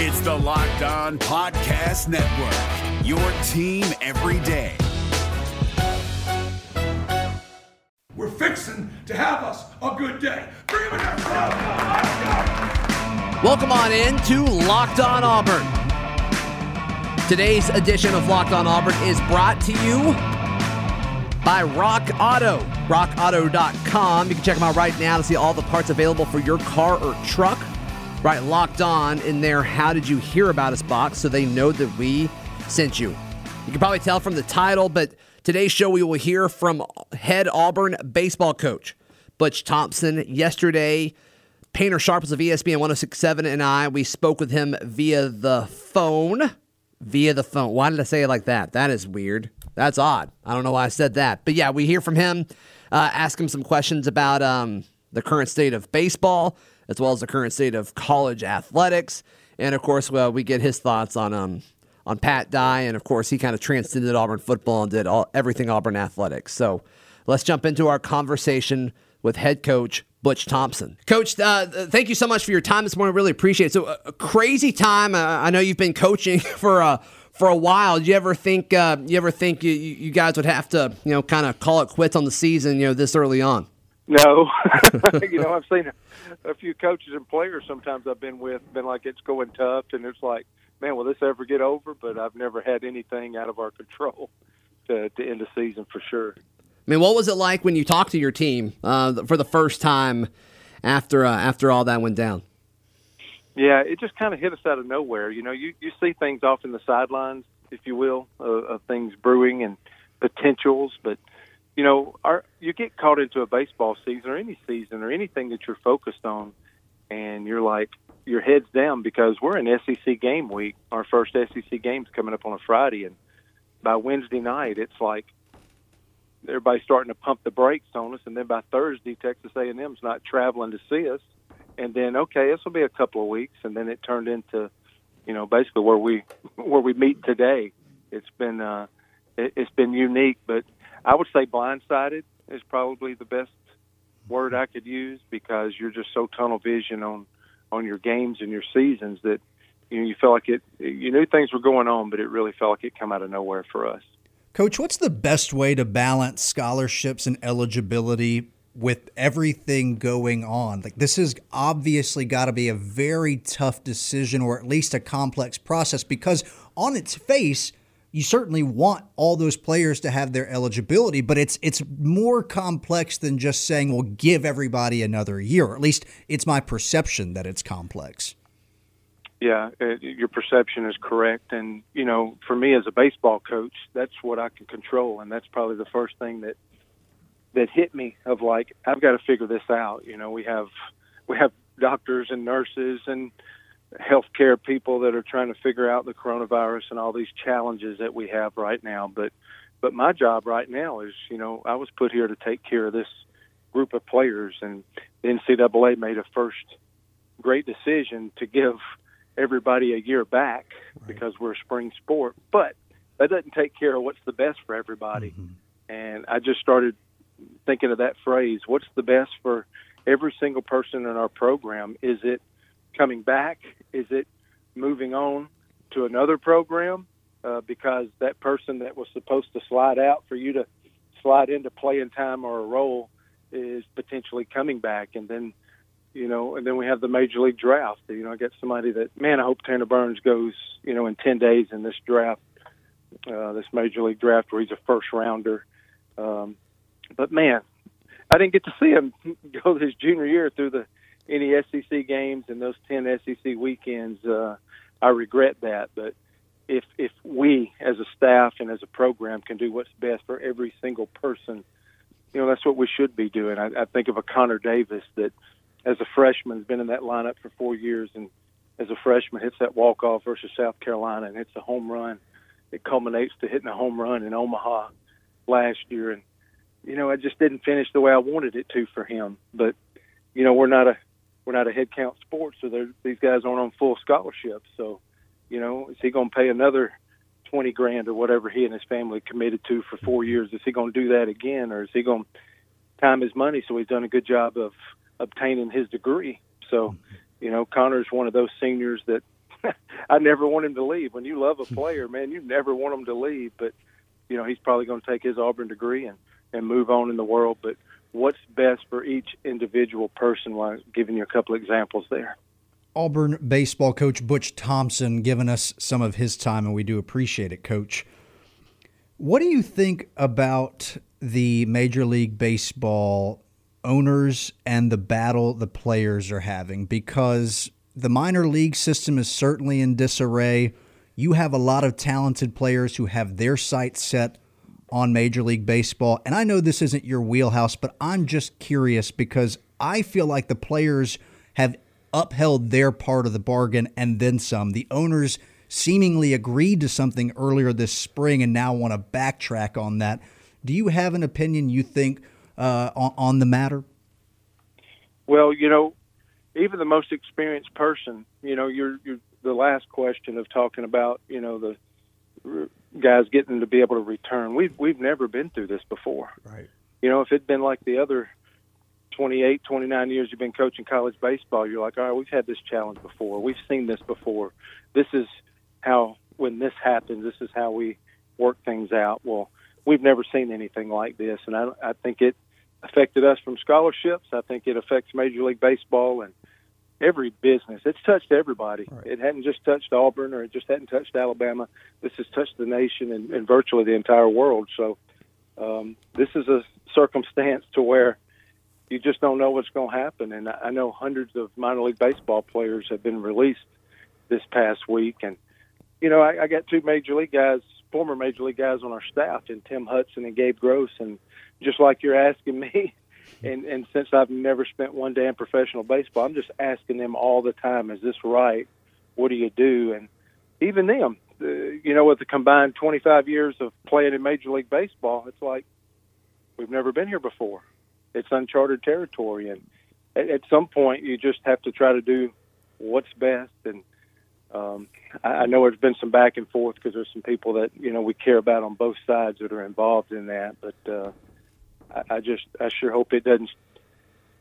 It's the Locked On Podcast Network, your team every day. We're fixing to have us a good day. Bring him in there. Welcome on in to Locked On Auburn. Today's edition of Locked On Auburn is brought to you by Rock Auto. RockAuto.com. You can check them out right now to see all the parts available for your car or truck. Right, locked on in there. How did you hear about us box so they know that we sent you? You can probably tell from the title, but today's show we will hear from head Auburn baseball coach Butch Thompson. Yesterday, Painter Sharpless of ESPN 1067 and I, we spoke with him via the phone. Via the phone. Why did I say it like that? That is weird. That's odd. I don't know why I said that. But yeah, we hear from him, uh, ask him some questions about um, the current state of baseball, as well as the current state of college athletics. And of course, well, we get his thoughts on um, on Pat Dye, and of course, he kind of transcended Auburn football and did all everything Auburn athletics. So let's jump into our conversation with head coach Butch Thompson. Coach, uh, thank you so much for your time this morning. Really appreciate it. So a, crazy time. Uh, I know you've been coaching for a for a while. Do you ever think uh, you ever think you, you guys would have to you know kind of call it quits on the season you know this early on? No, you know I've seen a, a few coaches and players. Sometimes I've been with been like it's going tough, and it's like, man, will this ever get over? But I've never had anything out of our control to, to end the season for sure. I mean, what was it like when you talked to your team uh, for the first time after uh, after all that went down? Yeah, it just kind of hit us out of nowhere. You know, you you see things off in the sidelines, if you will, of, of things brewing and potentials, but you know, our you get caught into a baseball season or any season or anything that you're focused on, and you're like your head's down because we're in SEC game week. Our first SEC game's coming up on a Friday, and by Wednesday night, it's like everybody's starting to pump the brakes on us, and then by Thursday, Texas A&M's not traveling to see us, and then okay, this will be a couple of weeks, and then it turned into, you know, basically where we where we meet today. It's been uh, it, it's been unique, but I would say blindsided is probably the best word I could use because you're just so tunnel vision on on your games and your seasons that you know you felt like it you knew things were going on but it really felt like it come out of nowhere for us. Coach, what's the best way to balance scholarships and eligibility with everything going on? Like this has obviously got to be a very tough decision or at least a complex process because on its face you certainly want all those players to have their eligibility, but it's it's more complex than just saying, "Well, give everybody another year." Or at least it's my perception that it's complex. Yeah, uh, your perception is correct, and you know, for me as a baseball coach, that's what I can control, and that's probably the first thing that that hit me of like I've got to figure this out. You know, we have we have doctors and nurses and healthcare people that are trying to figure out the coronavirus and all these challenges that we have right now. But but my job right now is, you know, I was put here to take care of this group of players, and the NCAA made a first great decision to give everybody a year back right. because we're a spring sport. But that doesn't take care of what's the best for everybody. Mm-hmm. And I just started thinking of that phrase: "What's the best for every single person in our program?" Is it coming back? Is it moving on to another program uh, because that person that was supposed to slide out for you to slide into playing time or a role is potentially coming back, and then you know, and then we have the major league draft. You know, I got somebody that man, I hope Tanner Burns goes you know in ten days in this draft, uh, this major league draft where he's a first rounder. Um, but man, I didn't get to see him go his junior year through the any SEC games and those ten SEC weekends. Uh, I regret that, but if if we as a staff and as a program can do what's best for every single person, you know that's what we should be doing. I, I think of a Connor Davis that, as a freshman, has been in that lineup for four years, and as a freshman hits that walk off versus South Carolina and hits a home run. It culminates to hitting a home run in Omaha last year, and you know I just didn't finish the way I wanted it to for him. But you know we're not a we're not a head count sport, so these guys aren't on full scholarships. So, you know, is he going to pay another twenty grand or whatever he and his family committed to for four years? Is he going to do that again, or is he going to time his money so he's done a good job of obtaining his degree? So, you know, Connor's one of those seniors that I never want him to leave. When you love a player, man, you never want him to leave. But you know, he's probably going to take his Auburn degree and and move on in the world. But what's best for each individual person? While giving you a couple examples there. Auburn baseball coach Butch Thompson giving us some of his time, and we do appreciate it, Coach. What do you think about the Major League Baseball owners and the battle the players are having? Because the minor league system is certainly in disarray. You have a lot of talented players who have their sights set on Major League Baseball. And I know this isn't your wheelhouse, but I'm just curious because I feel like the players have upheld their part of the bargain and then some. The owners seemingly agreed to something earlier this spring and now want to backtrack on that. Do you have an opinion you think uh, on, the matter? Well, you know, even the most experienced person, you know, you're, you're the last question of talking about, you know, the guys getting to be able to return. We've we've never been through this before. Right. You know, if it'd been like the other 28, 29 years you've been coaching college baseball, you're like, all right, we've had this challenge before. We've seen this before. This is how when this happens, this is how we work things out. Well, we've never seen anything like this, and I, I think it affected us from scholarships. I think it affects Major League Baseball and every business. It's touched everybody. Right. It hadn't just touched Auburn or it just hadn't touched Alabama. This has touched the nation and, and virtually the entire world. So um, this is a circumstance to where you just don't know what's going to happen. And I know hundreds of minor league baseball players have been released this past week. And, you know, I, I got two major league guys, former major league guys on our staff, and Tim Hudson and Gabe Gross. And just like you're asking me, and and since I've never spent one day in professional baseball, I'm just asking them all the time, "Is this right? What do you do?" And even them, uh, you know, with the combined 25 years of playing in Major League Baseball, it's like we've never been here before. It's uncharted territory, and at, at some point, you just have to try to do what's best. And um, I, I know there's been some back and forth because there's some people that you know we care about on both sides that are involved in that, but. Uh, I, I just I sure hope it doesn't.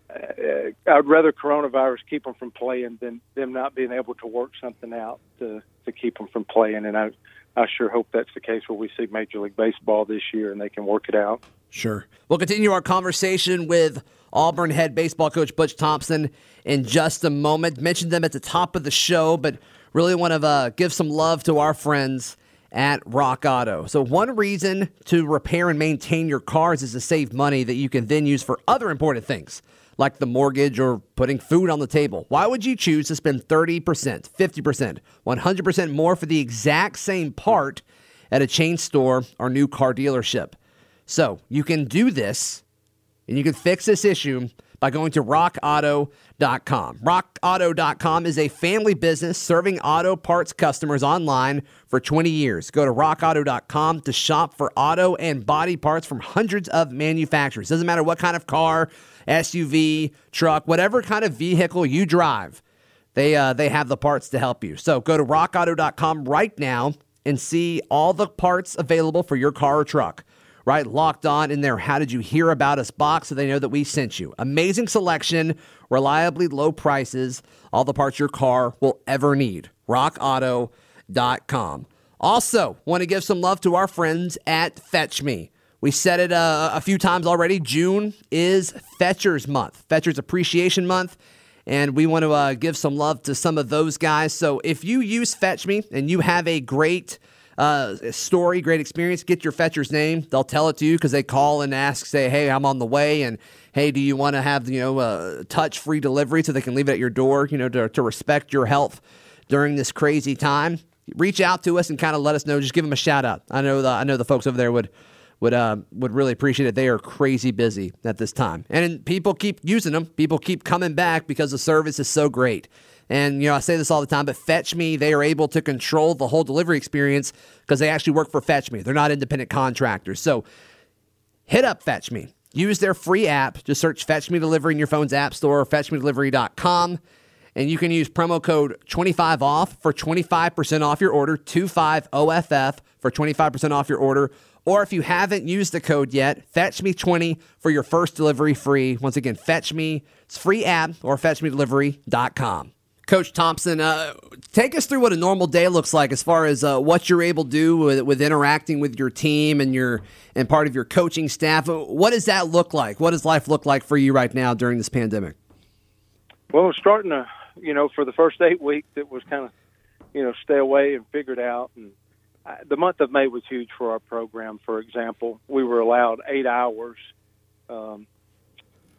Uh, I'd rather coronavirus keep them from playing than them not being able to work something out to to keep them from playing. And I I sure hope that's the case where we see Major League Baseball this year and they can work it out. Sure. We'll continue our conversation with Auburn head baseball coach Butch Thompson in just a moment. Mentioned them at the top of the show, but really want to uh, give some love to our friends at Rock Auto. So, one reason to repair and maintain your cars is to save money that you can then use for other important things, like the mortgage or putting food on the table. Why would you choose to spend 30%, 50%, 100% more for the exact same part at a chain store or new car dealership? So, you can do this and you can fix this issue by going to rockauto.com. Rockauto.com is a family business serving auto parts customers online for 20 years. Go to rockauto.com to shop for auto and body parts from hundreds of manufacturers. Doesn't matter what kind of car, SUV, truck, whatever kind of vehicle you drive. They, uh, they have the parts to help you. So go to rockauto.com right now and see all the parts available for your car or truck right? Locked on in their How Did You Hear About Us box so they know that we sent you. Amazing selection, reliably low prices, all the parts your car will ever need. RockAuto.com. Also, want to give some love to our friends at Fetch Me. We said it uh, a few times already. June is Fetchers Month, Fetchers Appreciation Month and we want to uh, give some love to some of those guys. So if you use Fetch Me and you have a great uh, story, great experience, get your fetcher's name. They'll tell it to you because they call and ask, say, hey, I'm on the way. And hey, do you want to have, you know, a touch free delivery so they can leave it at your door, you know, to, to respect your health during this crazy time? Reach out to us and kind of let us know. Just give them a shout out. I know the, I know the folks over there would would uh, would really appreciate it. They are crazy busy at this time, and people keep using them. People keep coming back because the service is so great. And, you know, I say this all the time, but Fetch Me, they are able to control the whole delivery experience because they actually work for Fetch Me. They're not independent contractors. So hit up Fetch Me. Use their free app. Just search Fetch Me Delivery in your phone's app store or fetchmedelivery.com. And you can use promo code 25 off for 25% off your order, 25OFF for 25% off your order. Or if you haven't used the code yet, fetch me 20 for your first delivery free. Once again, fetch me, it's free app or fetchmedelivery.com. Coach Thompson, uh, take us through what a normal day looks like as far as uh, what you're able to do with, with, interacting with your team and your and part of your coaching staff. What does that look like? What does life look like for you right now during this pandemic? Well, starting to, you know, for the first eight weeks, it was kind of, you know, stay away and figure it out. And I, the month of May was huge for our program. For example, we were allowed eight hours um,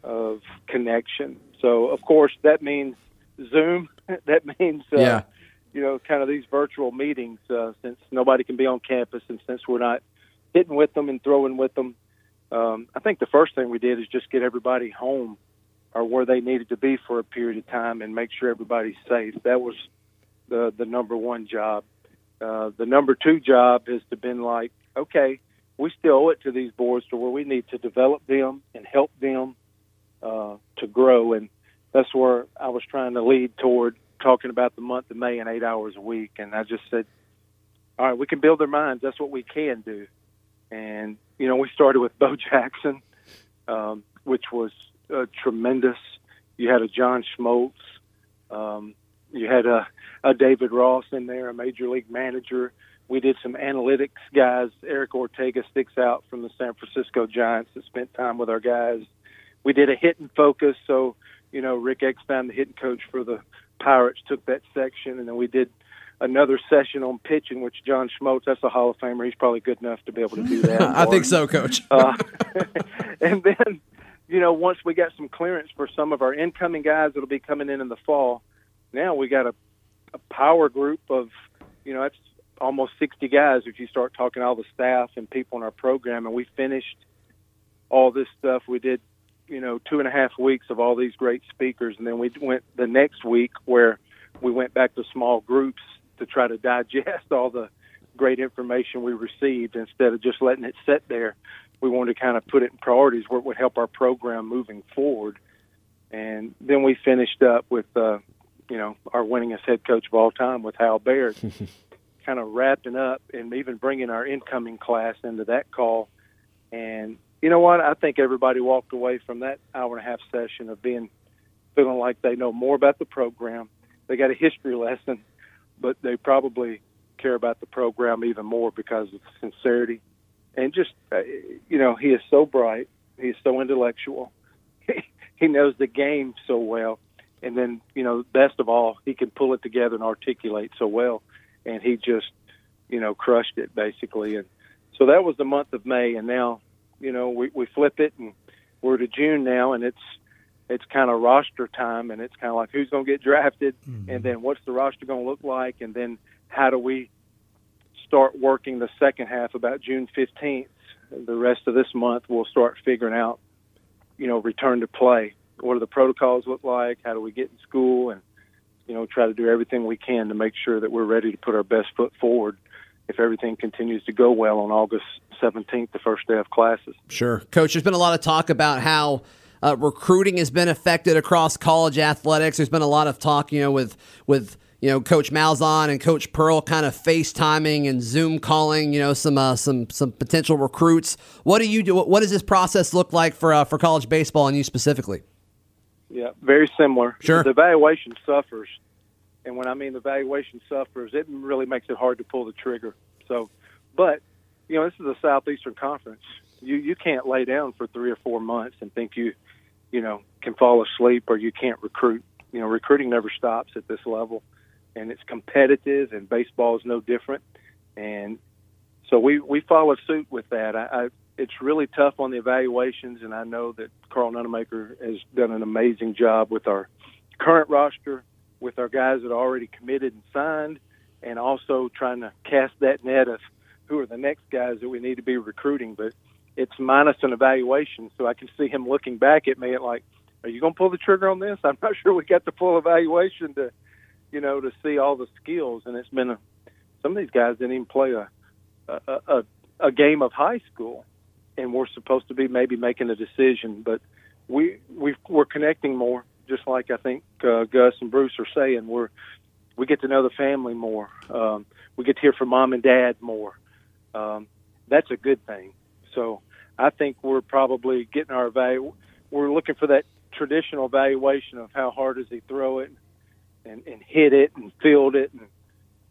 of connection. So, of course, that means Zoom. that means, uh, yeah. you know, kind of these virtual meetings uh, since nobody can be on campus and since we're not hitting with them and throwing with them. Um, I think the first thing we did is just get everybody home or where they needed to be for a period of time and make sure everybody's safe. That was the the number one job. Uh, the number two job has to been like, okay, we still owe it to these boys to where we need to develop them and help them uh, to grow. And that's where I was trying to lead toward talking about the month of May and eight hours a week. And I just said, all right, we can build their minds. That's what we can do. And, you know, we started with Bo Jackson, um, which was uh, tremendous. You had a John Smoltz. Um, you had a, a David Ross in there, a major league manager. We did some analytics guys. Eric Ortega sticks out from the San Francisco Giants that spent time with our guys. We did a hitting focus. So, you know, Rick Eckstein, the hitting coach for the Pirates, took that section. And then we did another session on pitching, which John Smoltz, that's a Hall of Famer. He's probably good enough to be able to do that. I think so, Coach. uh, and then you know, once we got some clearance for some of our incoming guys that'll be coming in in the fall, now we got a, a power group of, you know, that's almost 60 guys if you start talking all the staff and people in our program. And we finished all this stuff. We did, you know, two and a half weeks of all these great speakers. And then we went the next week where we went back to small groups to try to digest all the great information we received instead of just letting it sit there we wanted to kind of put it in priorities where it would help our program moving forward. And then we finished up with, uh, you know, our winningest head coach of all time with Hal Baird, kind of wrapping up and even bringing our incoming class into that call. And you know what? I think everybody walked away from that hour and a half session of being feeling like they know more about the program. They got a history lesson, but they probably care about the program even more because of sincerity. And just uh, you know he is so bright. He's so intellectual. He knows the game so well. And then you know best of all he can pull it together and articulate so well. And he just you know crushed it basically. And so that was the month of may and now you know we we flip it and we're to june now and it's it's kind of roster time and it's kind of like who's going to get drafted mm-hmm. and then what's the roster going to look like and then how do we start working the second half about June 15th. The rest of this month, we'll start figuring out, you know, return to play. What do the protocols look like? How do we get in school? And, you know, try to do everything we can to make sure that we're ready to put our best foot forward if everything continues to go well on August 17th, the first day of classes. Sure. Coach, there's been a lot of talk about how. Uh, recruiting has been affected across college athletics. There's been a lot of talk, you know, with with you know, Coach Malzahn and Coach Pearl kind of FaceTiming and Zoom calling, you know, some uh, some some potential recruits. What do you do? What does this process look like for uh, for college baseball and you specifically? Yeah, very similar. Sure. The evaluation suffers, and when I mean the evaluation suffers, it really makes it hard to pull the trigger. So, but you know, this is a Southeastern Conference. You you can't lay down for three or four months and think you, you know, can fall asleep or you can't recruit. You know, recruiting never stops at this level and it's competitive, and baseball is no different. And so we we follow suit with that. I, I it's really tough on the evaluations, and I know that Carl Nunnemaker has done an amazing job with our current roster, with our guys that are already committed and signed, and also trying to cast that net of who are the next guys that we need to be recruiting. But it's minus an evaluation, so I can see him looking back at me at like, "Are you going to pull the trigger on this?" I'm not sure we got the full evaluation to you know, to see all the skills. And it's been a, some of these guys didn't even play a, a, a, a game of high school, and we're supposed to be maybe making a decision. But we we we're connecting more, just like I think uh, Gus and Bruce are saying. We're we get to know the family more. Um, we get to hear from mom and dad more. Um, that's a good thing. So I think we're probably getting our value. We're looking for that traditional evaluation of how hard does he throw it, and, and hit it and field it and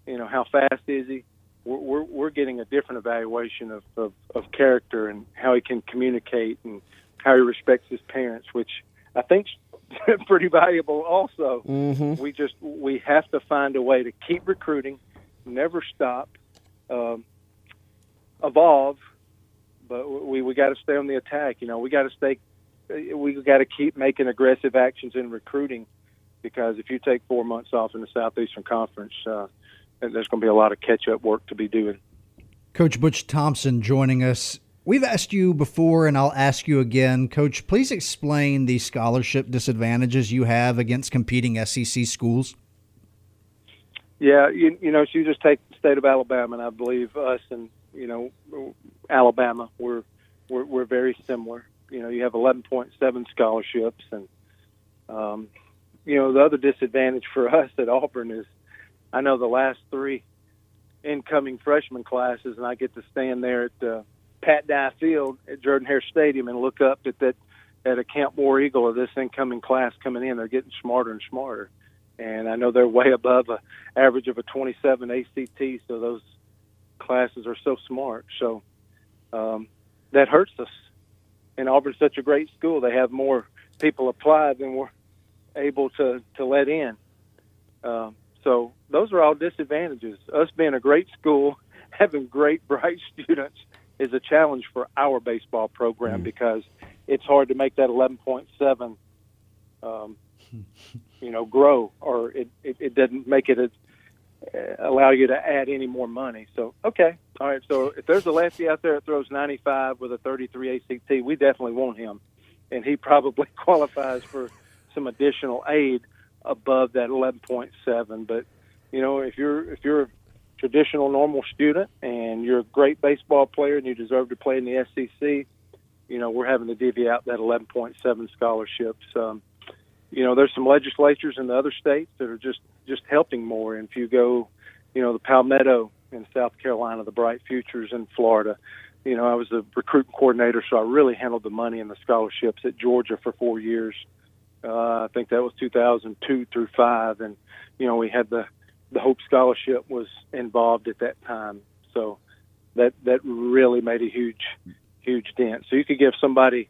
you know how fast is he we're we're, we're getting a different evaluation of, of of character and how he can communicate and how he respects his parents which I think pretty valuable also Mm-hmm. we just we have to find a way to keep recruiting never stop um, evolve but we we got to stay on the attack you know we got to stay we got to keep making aggressive actions in recruiting because if you take four months off in the Southeastern Conference, uh, there's going to be a lot of catch up work to be doing. Coach Butch Thompson joining us. We've asked you before, and I'll ask you again, Coach. Please explain the scholarship disadvantages you have against competing SEC schools. Yeah, you, you know, so you just take the state of Alabama, and I believe us and you know Alabama, we're we're, we're very similar. You know, you have 11.7 scholarships, and um, you know the other disadvantage for us at Auburn is, I know the last three incoming freshman classes, and I get to stand there at uh, Pat Dye Field at Jordan Hare Stadium and look up at that at a Camp War Eagle of this incoming class coming in. They're getting smarter and smarter, and I know they're way above a average of a 27 ACT. So those classes are so smart. So um, that hurts us. And Auburn's such a great school; they have more people apply than we're able to to let in. Um, so those are all disadvantages. Us being a great school, having great bright students, is a challenge for our baseball program because it's hard to make that 11.7, um, you know, grow, or it, it, it doesn't make it a, uh, allow you to add any more money. So okay, all right. So if there's a lefty out there that throws 95 with a 33 ACT, we definitely want him, and he probably qualifies for some additional aid above that 11.7. But you know, if you're if you're traditional normal student and you're a great baseball player and you deserve to play in the SEC, you know, we're having to divvy out that 11.7 scholarships. Um, you know, there's some legislatures in the other states that are just just helping more. And if you go, you know, the Palmetto in South Carolina, the Bright Futures in Florida. You know, I was the recruiting coordinator, so I really handled the money and the scholarships at Georgia for four years. Uh, I think that was 2002 through five, and you know we had the the Hope Scholarship was involved at that time, so that that really made a huge huge dent. So you could give somebody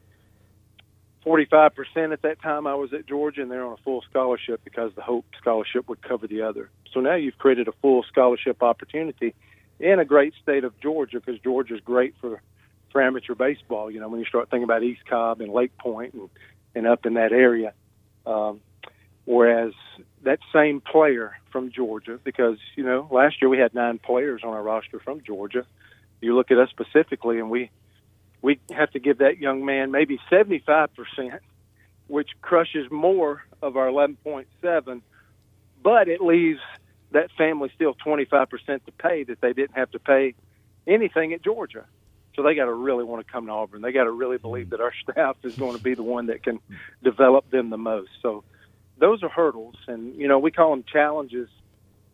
45 percent at that time. I was at Georgia, and they're on a full scholarship because the Hope Scholarship would cover the other. So now you've created a full scholarship opportunity in a great state of Georgia because Georgia's great for for amateur baseball. You know, when you start thinking about East Cobb and Lake Point and and up in that area. Um, whereas that same player from Georgia, because you know last year we had nine players on our roster from Georgia. You look at us specifically, and we we have to give that young man maybe seventy five percent, which crushes more of our eleven point seven, but it leaves that family still twenty five percent to pay that they didn't have to pay anything at Georgia. So they got to really want to come to Auburn. They got to really believe that our staff is going to be the one that can develop them the most. So those are hurdles, and you know we call them challenges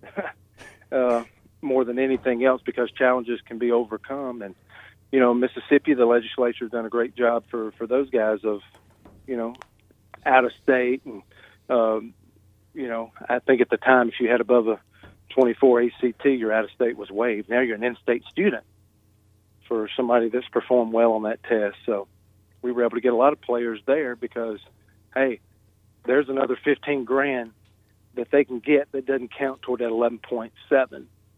uh, more than anything else because challenges can be overcome. And you know Mississippi, the legislature has done a great job for for those guys of you know out of state and um, you know I think at the time if you had above a 24 ACT, your out of state was waived. Now you're an in-state student for somebody that's performed well on that test. So we were able to get a lot of players there because, hey, there's another 15 grand that they can get that doesn't count toward that 11.7.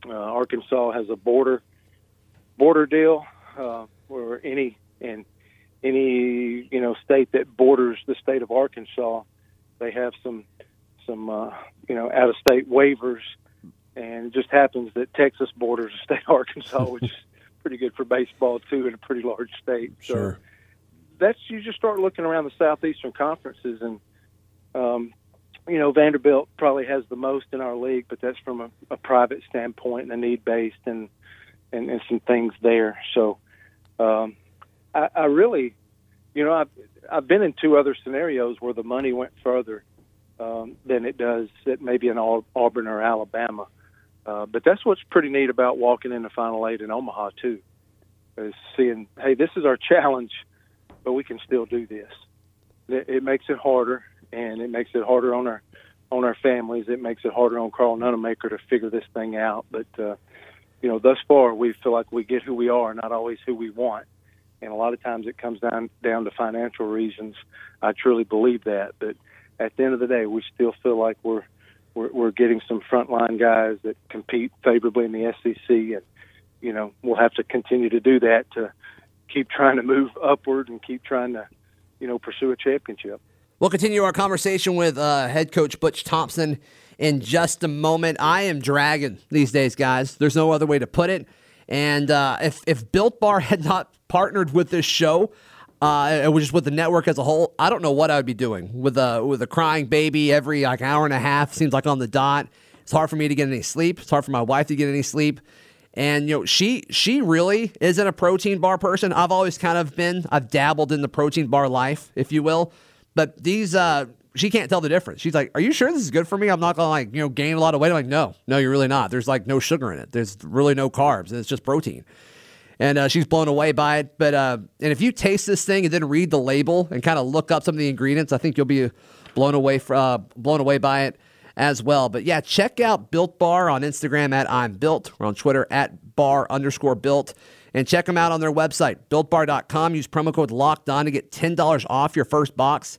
Uh, Arkansas has a border border deal uh, where any and any you know state that borders the state of Arkansas, they have some some uh, you know out of state waivers, and it just happens that Texas borders the state of Arkansas, which is pretty good for baseball too in a pretty large state. So Sure. that's you just start looking around the southeastern conferences and um, you know Vanderbilt probably has the most in our league, but that's from a, a private standpoint and a need based and, and and some things there. So um, I, I really, you know, I've I've been in two other scenarios where the money went further um, than it does at maybe in Auburn or Alabama. Uh, but that's what's pretty neat about walking in the final eight in Omaha too, is seeing, hey, this is our challenge, but we can still do this. It, it makes it harder, and it makes it harder on our on our families. It makes it harder on Carl Nunemaker to figure this thing out. But uh, you know, thus far we feel like we get who we are, not always who we want. And a lot of times it comes down down to financial reasons. I truly believe that. But at the end of the day, we still feel like we're we're, we're getting some frontline guys that compete favorably in the SEC, and you know we'll have to continue to do that to keep trying to move upward and keep trying to you know pursue a championship. We'll continue our conversation with uh, head coach Butch Thompson in just a moment. I am dragging these days, guys. There's no other way to put it. And uh, if if Built Bar had not partnered with this show, uh, just with the network as a whole, I don't know what I would be doing with a with a crying baby every like hour and a half. Seems like on the dot. It's hard for me to get any sleep. It's hard for my wife to get any sleep. And you know, she she really isn't a protein bar person. I've always kind of been. I've dabbled in the protein bar life, if you will. But these, uh, she can't tell the difference. She's like, "Are you sure this is good for me? I'm not gonna like you know gain a lot of weight." I'm like, "No, no, you're really not. There's like no sugar in it. There's really no carbs. It's just protein." And uh, she's blown away by it. But uh, and if you taste this thing and then read the label and kind of look up some of the ingredients, I think you'll be blown away for, uh, blown away by it as well. But yeah, check out Built Bar on Instagram at I'm Built. We're on Twitter at bar underscore built. And check them out on their website, builtbar.com. Use promo code locked on to get $10 off your first box.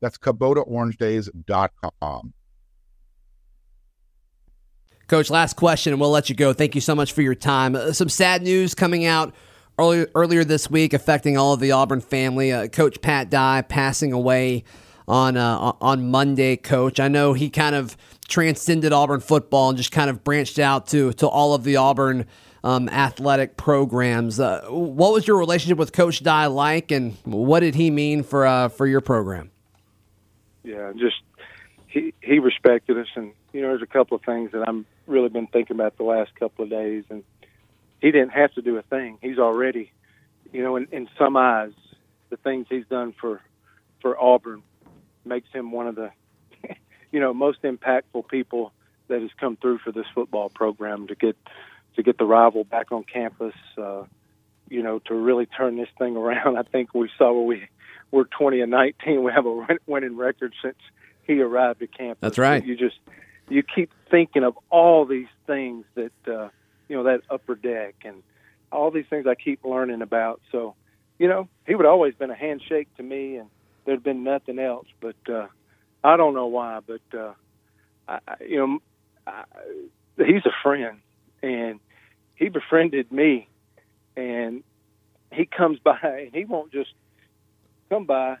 That's KubotaOrangeDays.com. Coach, last question, and we'll let you go. Thank you so much for your time. Uh, some sad news coming out earlier, earlier this week affecting all of the Auburn family. Uh, Coach Pat Dye passing away on uh, on Monday. Coach, I know he kind of transcended Auburn football and just kind of branched out to to all of the Auburn um, athletic programs. Uh, what was your relationship with Coach Dye like, and what did he mean for uh, for your program? Yeah, just he he respected us, and you know, there's a couple of things that I'm really been thinking about the last couple of days, and he didn't have to do a thing. He's already, you know, in, in some eyes, the things he's done for for Auburn makes him one of the, you know, most impactful people that has come through for this football program to get to get the rival back on campus. Uh, you know, to really turn this thing around. I think we saw where we we're 20 and 19. We have a winning record since he arrived at campus. That's right. You just you keep thinking of all these things that uh, you know that upper deck and all these things I keep learning about. So, you know, he would always been a handshake to me, and there'd been nothing else. But uh, I don't know why, but uh, I, you know, I, he's a friend, and he befriended me, and he comes by, and he won't just come by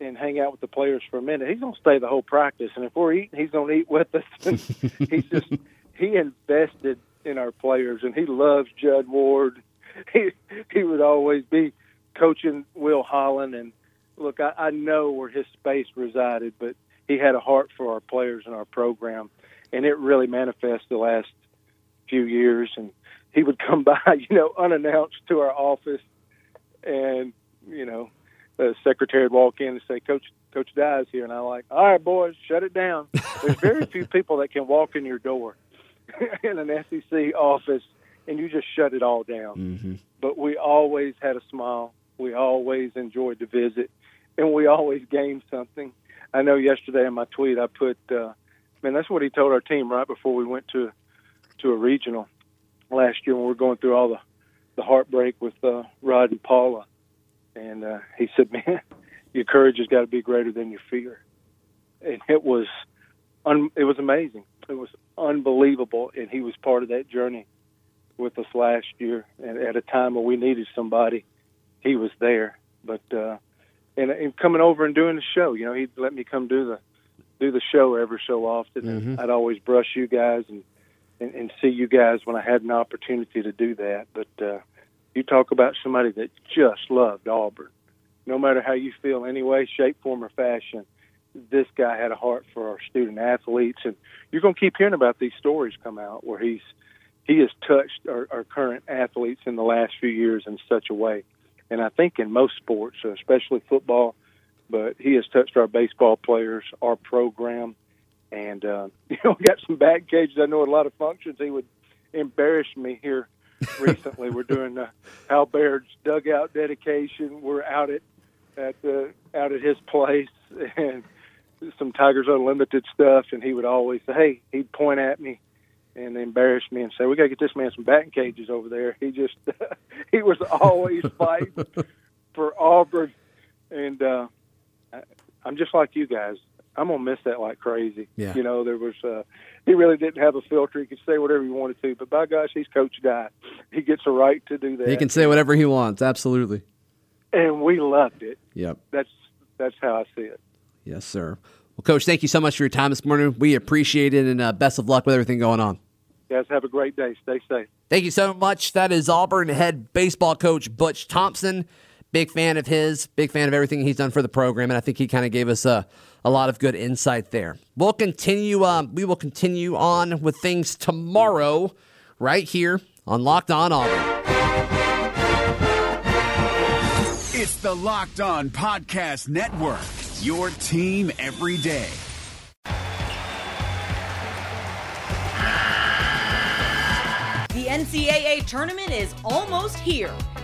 and hang out with the players for a minute. He's to stay the whole practice, and if we're eating, he's to eat with us. he's just he invested in our players, and he loves Judd Ward. He he would always be coaching Will Holland, and look, I, I know where his space resided, but he had a heart for our players and our program, and it really manifests the last few years. And he would come by, you know, unannounced to our office, and you know, the secretary would walk in and say, "Coach, Coach Dye's here," and I'm like, "All right, boys, shut it down." There's very few people that can walk in your door in an SEC office and you just shut it all down. Mm-hmm. But we always had a smile. We always enjoyed the visit, and we always gained something. I know yesterday in my tweet I put, uh, man, that's what he told our team right before we went to to a regional last year when we were going through all the the heartbreak with uh, Rod and Paula and uh, he said, "Man, your courage has got to be greater than your fear." And it was, un- it was amazing. It was unbelievable, and he was part of that journey with us last year. And at a time when we needed somebody, he was there. But uh, and, and coming over and doing the show, you know, he'd let me come do the do the show every so often, Mm-hmm. and I'd always brush you guys and, and and see you guys when I had an opportunity to do that. But uh, you talk about somebody that just loved Auburn. No matter how you feel, any way, shape, form, or fashion, this guy had a heart for our student athletes, and you're going to keep hearing about these stories come out where he's he has touched our, our current athletes in the last few years in such a way. And I think in most sports, especially football, but he has touched our baseball players, our program, and uh, you know, we got some back cages. I know a lot of functions he would embarrass me here. Recently, we're doing uh, Hal Baird's dugout dedication. We're out at at the out at his place and some Tigers Unlimited stuff, and he would always say, "Hey," he'd point at me and embarrass me and say, "We got to get this man some batting cages over there." He just he was always fighting for Auburn, and uh, I, I'm just like you guys. I'm gonna miss that like crazy. Yeah. You know, there was uh, he really didn't have a filter. He could say whatever he wanted to, but by gosh, he's Coach Dye. He gets a right to do that. He can say whatever he wants. Absolutely. and we loved it. Yep. That's that's how I see it. Yes, sir. Well, Coach, thank you so much for your time this morning. We appreciate it, and uh, best of luck with everything going on. Guys, have a great day. Stay safe. Thank you so much. That is Auburn head baseball coach Butch Thompson. Big fan of his, big fan of everything he's done for the program, and I think he kind of gave us a, a lot of good insight there. We'll continue. Um, we will continue on with things tomorrow, right here on Locked On Auburn. It's the Locked On Podcast Network, your team every day. The NCAA tournament is almost here, and